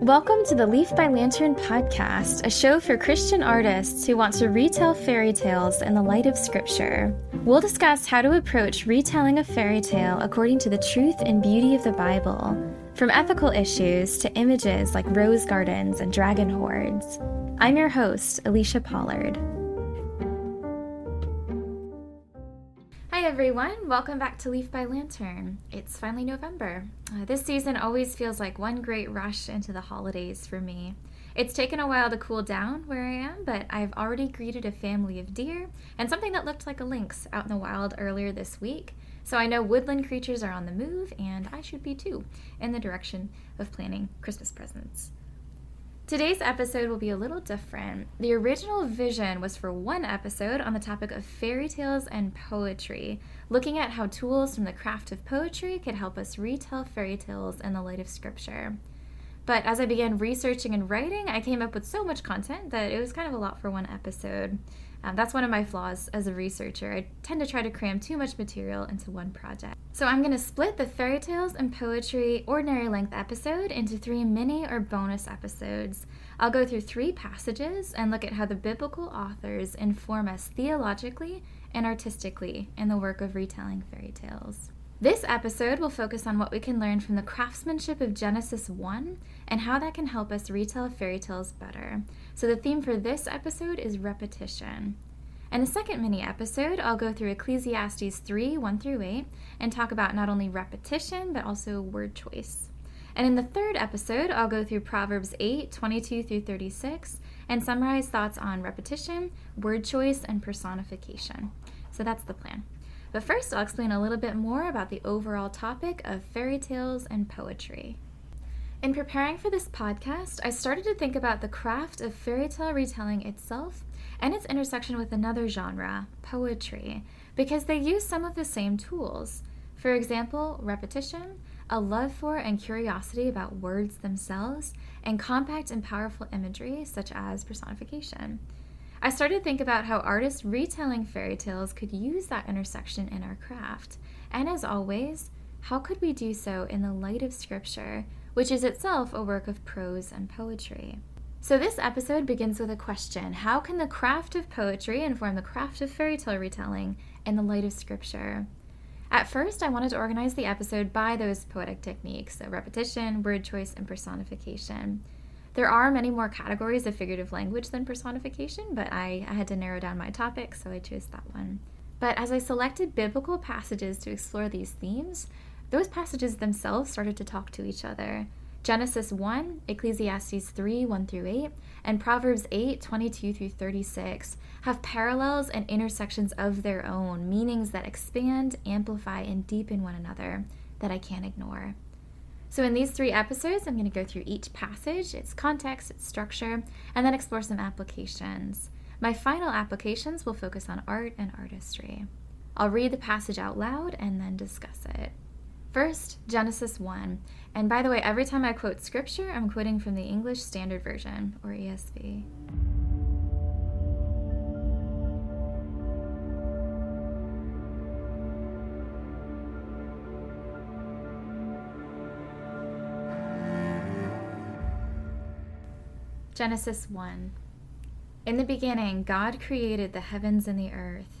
Welcome to the Leaf by Lantern podcast, a show for Christian artists who want to retell fairy tales in the light of Scripture. We'll discuss how to approach retelling a fairy tale according to the truth and beauty of the Bible, from ethical issues to images like rose gardens and dragon hoards. I'm your host, Alicia Pollard. Everyone. Welcome back to Leaf by Lantern. It's finally November. Uh, this season always feels like one great rush into the holidays for me. It's taken a while to cool down where I am, but I've already greeted a family of deer and something that looked like a lynx out in the wild earlier this week. So I know woodland creatures are on the move, and I should be too, in the direction of planning Christmas presents. Today's episode will be a little different. The original vision was for one episode on the topic of fairy tales and poetry, looking at how tools from the craft of poetry could help us retell fairy tales in the light of scripture. But as I began researching and writing, I came up with so much content that it was kind of a lot for one episode. Um, that's one of my flaws as a researcher. I tend to try to cram too much material into one project. So I'm going to split the fairy tales and poetry ordinary length episode into three mini or bonus episodes. I'll go through three passages and look at how the biblical authors inform us theologically and artistically in the work of retelling fairy tales. This episode will focus on what we can learn from the craftsmanship of Genesis 1 and how that can help us retell fairy tales better. So, the theme for this episode is repetition. In the second mini episode, I'll go through Ecclesiastes 3 1 through 8 and talk about not only repetition but also word choice. And in the third episode, I'll go through Proverbs 8 22 through 36 and summarize thoughts on repetition, word choice, and personification. So that's the plan. But first, I'll explain a little bit more about the overall topic of fairy tales and poetry. In preparing for this podcast, I started to think about the craft of fairy tale retelling itself and its intersection with another genre, poetry, because they use some of the same tools. For example, repetition, a love for and curiosity about words themselves, and compact and powerful imagery such as personification. I started to think about how artists retelling fairy tales could use that intersection in our craft. And as always, how could we do so in the light of Scripture, which is itself a work of prose and poetry? So, this episode begins with a question How can the craft of poetry inform the craft of fairy tale retelling in the light of Scripture? At first, I wanted to organize the episode by those poetic techniques so repetition, word choice, and personification. There are many more categories of figurative language than personification, but I, I had to narrow down my topic, so I chose that one. But as I selected biblical passages to explore these themes, those passages themselves started to talk to each other. Genesis 1, Ecclesiastes 3 1 through 8, and Proverbs 8 22 through 36 have parallels and intersections of their own, meanings that expand, amplify, and deepen one another that I can't ignore. So, in these three episodes, I'm going to go through each passage, its context, its structure, and then explore some applications. My final applications will focus on art and artistry. I'll read the passage out loud and then discuss it. First, Genesis 1. And by the way, every time I quote scripture, I'm quoting from the English Standard Version, or ESV. Genesis 1 In the beginning, God created the heavens and the earth.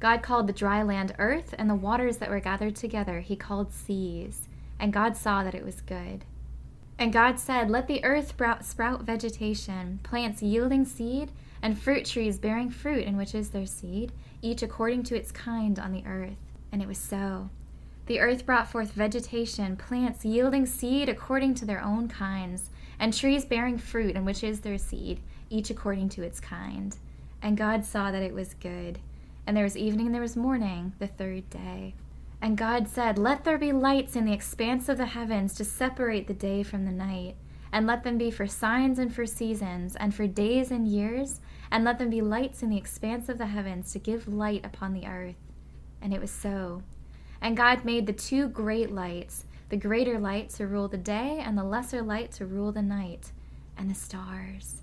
God called the dry land earth, and the waters that were gathered together he called seas. And God saw that it was good. And God said, Let the earth sprout vegetation, plants yielding seed, and fruit trees bearing fruit in which is their seed, each according to its kind on the earth. And it was so. The earth brought forth vegetation, plants yielding seed according to their own kinds, and trees bearing fruit in which is their seed, each according to its kind. And God saw that it was good. And there was evening and there was morning, the third day. And God said, Let there be lights in the expanse of the heavens to separate the day from the night, and let them be for signs and for seasons, and for days and years, and let them be lights in the expanse of the heavens to give light upon the earth. And it was so. And God made the two great lights, the greater light to rule the day, and the lesser light to rule the night, and the stars.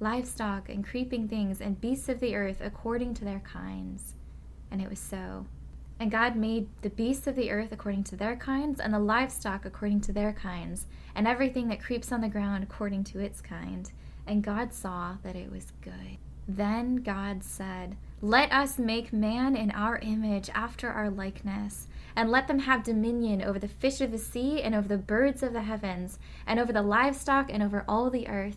livestock and creeping things, and beasts of the earth according to their kinds. And it was so. And God made the beasts of the earth according to their kinds, and the livestock according to their kinds, and everything that creeps on the ground according to its kind. And God saw that it was good. Then God said, Let us make man in our image after our likeness, and let them have dominion over the fish of the sea, and over the birds of the heavens, and over the livestock, and over all the earth,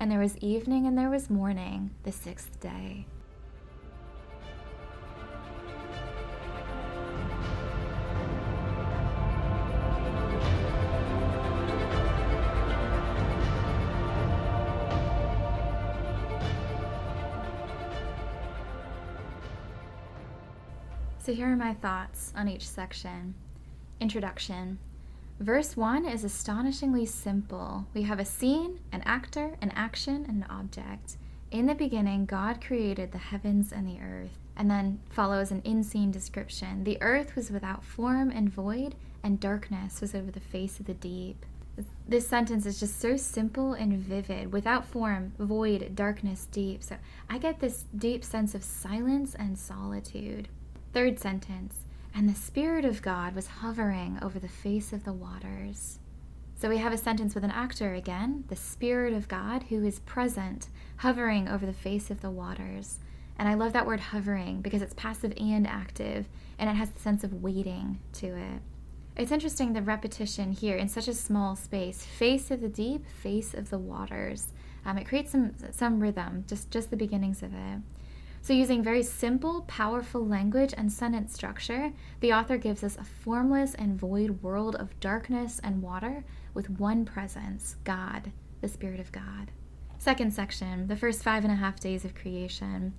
And there was evening and there was morning, the sixth day. So here are my thoughts on each section. Introduction. Verse 1 is astonishingly simple. We have a scene, an actor, an action, and an object. In the beginning, God created the heavens and the earth. And then follows an in scene description. The earth was without form and void, and darkness was over the face of the deep. This sentence is just so simple and vivid. Without form, void, darkness, deep. So I get this deep sense of silence and solitude. Third sentence, and the Spirit of God was hovering over the face of the waters. So we have a sentence with an actor again, the Spirit of God who is present, hovering over the face of the waters. And I love that word hovering because it's passive and active, and it has the sense of waiting to it. It's interesting the repetition here in such a small space face of the deep, face of the waters. Um, it creates some, some rhythm, just, just the beginnings of it. So, using very simple, powerful language and sentence structure, the author gives us a formless and void world of darkness and water with one presence God, the Spirit of God. Second section, the first five and a half days of creation.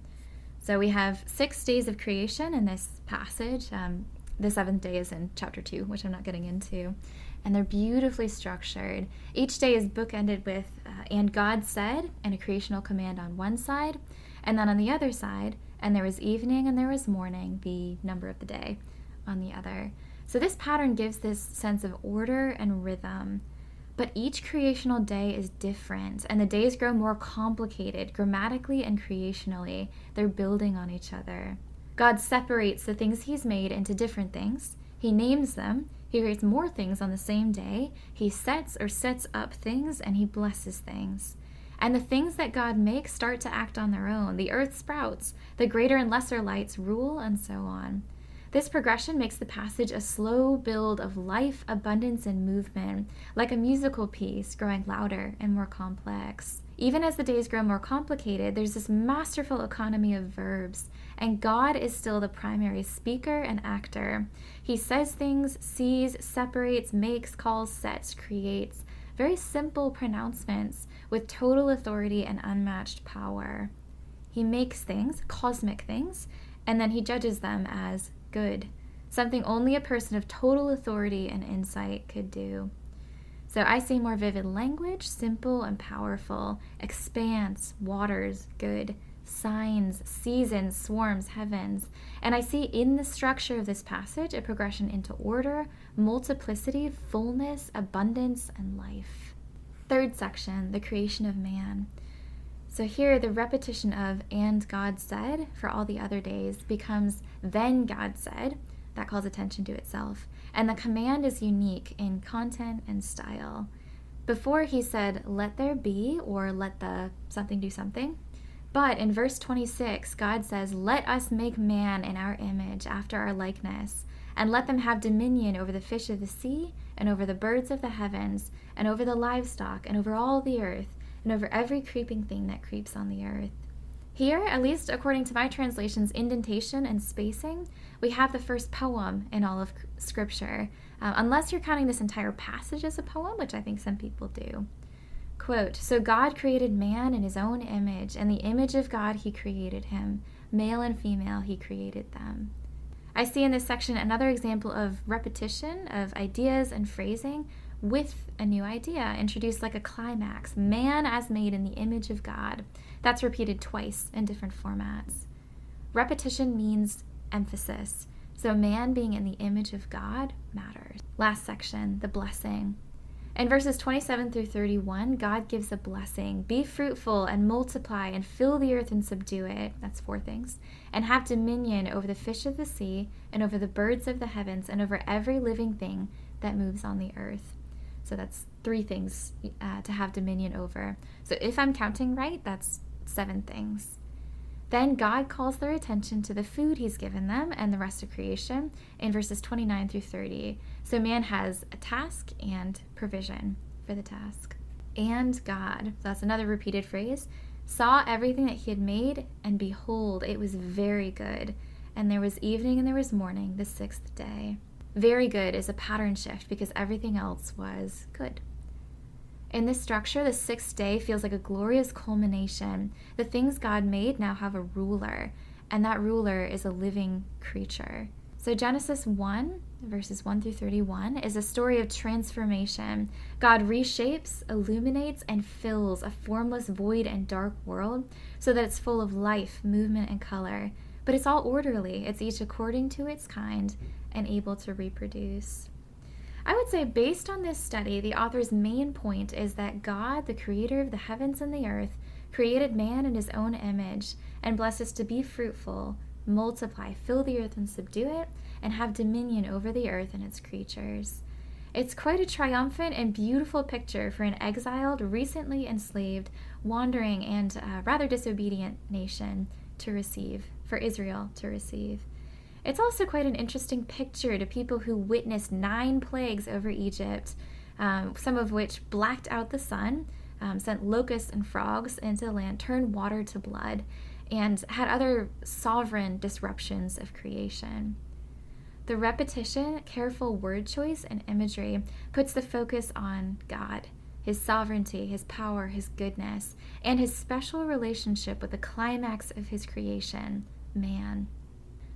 So, we have six days of creation in this passage. Um, the seventh day is in chapter two, which I'm not getting into. And they're beautifully structured. Each day is bookended with, uh, and God said, and a creational command on one side and then on the other side, and there was evening and there was morning, the number of the day on the other. So this pattern gives this sense of order and rhythm. But each creational day is different, and the days grow more complicated grammatically and creationally. They're building on each other. God separates the things He's made into different things. He names them. He creates more things on the same day. He sets or sets up things, and He blesses things. And the things that God makes start to act on their own. The earth sprouts, the greater and lesser lights rule, and so on. This progression makes the passage a slow build of life, abundance, and movement, like a musical piece growing louder and more complex. Even as the days grow more complicated, there's this masterful economy of verbs, and God is still the primary speaker and actor. He says things, sees, separates, makes, calls, sets, creates. Very simple pronouncements with total authority and unmatched power. He makes things, cosmic things, and then he judges them as good, something only a person of total authority and insight could do. So I see more vivid language, simple and powerful, expanse, waters, good, signs, seasons, swarms, heavens. And I see in the structure of this passage a progression into order, multiplicity, fullness, abundance, and life. Third section, the creation of man. So here, the repetition of and God said for all the other days becomes then God said. That calls attention to itself. And the command is unique in content and style. Before he said, let there be, or let the something do something. But in verse 26, God says, Let us make man in our image, after our likeness, and let them have dominion over the fish of the sea, and over the birds of the heavens, and over the livestock, and over all the earth and over every creeping thing that creeps on the earth. Here, at least according to my translation's indentation and spacing, we have the first poem in all of Scripture, uh, unless you're counting this entire passage as a poem, which I think some people do. Quote So God created man in his own image, and the image of God he created him. Male and female he created them. I see in this section another example of repetition of ideas and phrasing with a new idea, introduced like a climax man as made in the image of God. That's repeated twice in different formats. Repetition means emphasis. So, man being in the image of God matters. Last section, the blessing. In verses 27 through 31, God gives a blessing Be fruitful and multiply and fill the earth and subdue it. That's four things. And have dominion over the fish of the sea and over the birds of the heavens and over every living thing that moves on the earth. So that's three things uh, to have dominion over. So if I'm counting right, that's seven things. Then God calls their attention to the food he's given them and the rest of creation in verses 29 through 30. So man has a task and provision for the task. And God, that's another repeated phrase, saw everything that he had made, and behold, it was very good. And there was evening and there was morning, the sixth day. Very good is a pattern shift because everything else was good. In this structure, the sixth day feels like a glorious culmination. The things God made now have a ruler, and that ruler is a living creature. So, Genesis 1, verses 1 through 31, is a story of transformation. God reshapes, illuminates, and fills a formless, void, and dark world so that it's full of life, movement, and color. But it's all orderly, it's each according to its kind, and able to reproduce. I would say, based on this study, the author's main point is that God, the creator of the heavens and the earth, created man in his own image and blessed us to be fruitful, multiply, fill the earth and subdue it, and have dominion over the earth and its creatures. It's quite a triumphant and beautiful picture for an exiled, recently enslaved, wandering, and uh, rather disobedient nation to receive, for Israel to receive. It's also quite an interesting picture to people who witnessed nine plagues over Egypt, um, some of which blacked out the sun, um, sent locusts and frogs into the land, turned water to blood, and had other sovereign disruptions of creation. The repetition, careful word choice, and imagery puts the focus on God, His sovereignty, His power, His goodness, and His special relationship with the climax of His creation, man.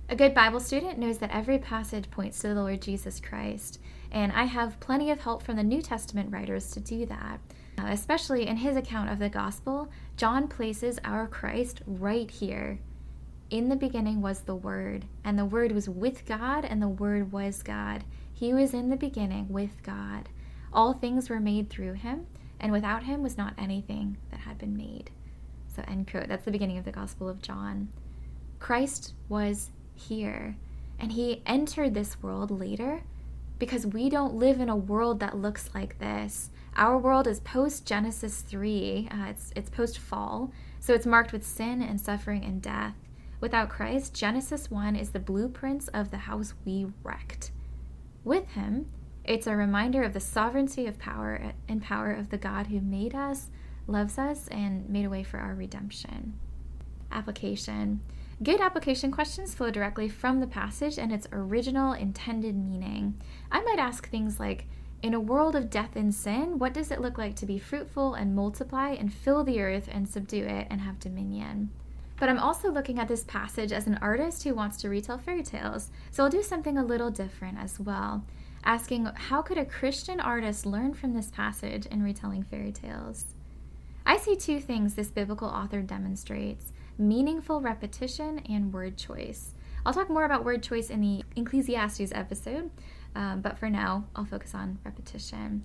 A good Bible student knows that every passage points to the Lord Jesus Christ, and I have plenty of help from the New Testament writers to do that. Uh, especially in his account of the gospel, John places our Christ right here. In the beginning was the Word, and the Word was with God, and the Word was God. He was in the beginning with God. All things were made through him, and without him was not anything that had been made. So, end quote. That's the beginning of the Gospel of John. Christ was here, and he entered this world later because we don't live in a world that looks like this. Our world is post Genesis 3, uh, it's, it's post fall, so it's marked with sin and suffering and death. Without Christ, Genesis 1 is the blueprints of the house we wrecked. With him, it's a reminder of the sovereignty of power and power of the God who made us, loves us, and made a way for our redemption. Application. Good application questions flow directly from the passage and its original intended meaning. I might ask things like In a world of death and sin, what does it look like to be fruitful and multiply and fill the earth and subdue it and have dominion? But I'm also looking at this passage as an artist who wants to retell fairy tales, so I'll do something a little different as well, asking how could a Christian artist learn from this passage in retelling fairy tales? I see two things this biblical author demonstrates meaningful repetition and word choice. I'll talk more about word choice in the Ecclesiastes episode, um, but for now, I'll focus on repetition.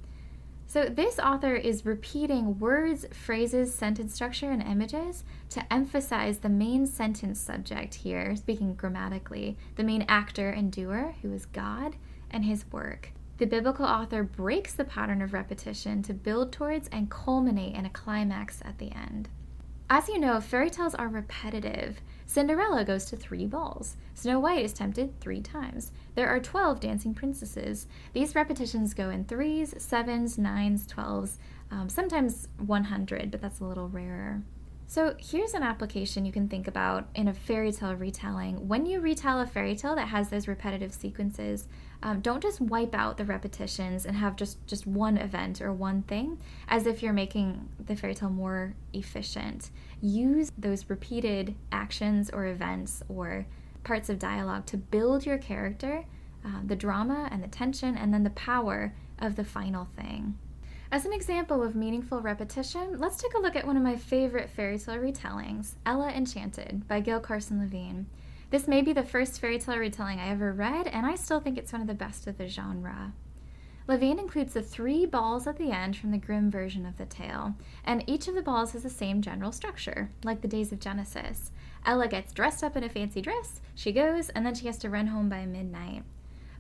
So, this author is repeating words, phrases, sentence structure, and images to emphasize the main sentence subject here, speaking grammatically, the main actor and doer, who is God, and his work. The biblical author breaks the pattern of repetition to build towards and culminate in a climax at the end. As you know, fairy tales are repetitive. Cinderella goes to three balls. Snow White is tempted three times. There are 12 dancing princesses. These repetitions go in threes, sevens, nines, twelves, um, sometimes 100, but that's a little rarer. So here's an application you can think about in a fairy tale retelling. When you retell a fairy tale that has those repetitive sequences, um, don't just wipe out the repetitions and have just just one event or one thing as if you're making the fairy tale more efficient. Use those repeated actions or events or parts of dialogue to build your character, uh, the drama and the tension, and then the power of the final thing. As an example of meaningful repetition, let's take a look at one of my favorite fairy tale retellings, Ella Enchanted by Gail Carson Levine. This may be the first fairy tale retelling I ever read, and I still think it's one of the best of the genre. Levine includes the three balls at the end from the Grimm version of the tale, and each of the balls has the same general structure, like the days of Genesis. Ella gets dressed up in a fancy dress, she goes, and then she has to run home by midnight.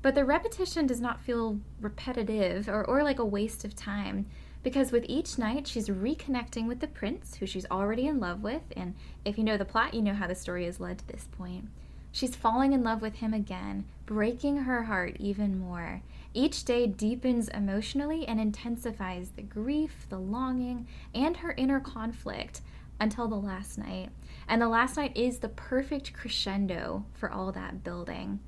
But the repetition does not feel repetitive or, or like a waste of time because with each night she's reconnecting with the prince who she's already in love with and if you know the plot you know how the story has led to this point. She's falling in love with him again breaking her heart even more. Each day deepens emotionally and intensifies the grief the longing and her inner conflict until the last night. And the last night is the perfect crescendo for all that building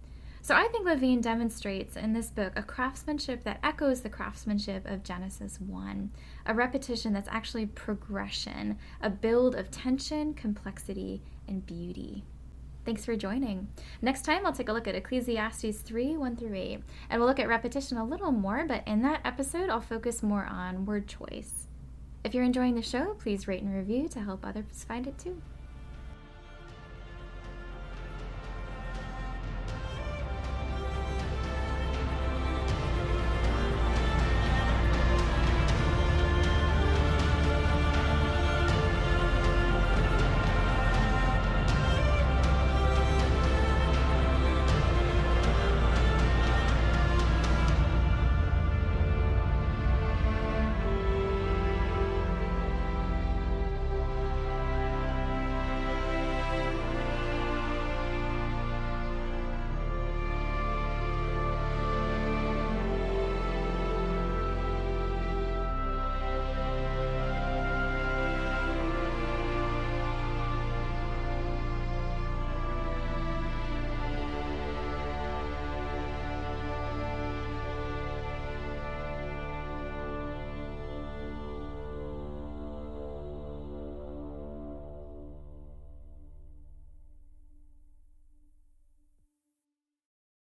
so I think Levine demonstrates in this book a craftsmanship that echoes the craftsmanship of Genesis 1, a repetition that's actually progression, a build of tension, complexity, and beauty. Thanks for joining. Next time, I'll take a look at Ecclesiastes 3 1 through 8, and we'll look at repetition a little more, but in that episode, I'll focus more on word choice. If you're enjoying the show, please rate and review to help others find it too.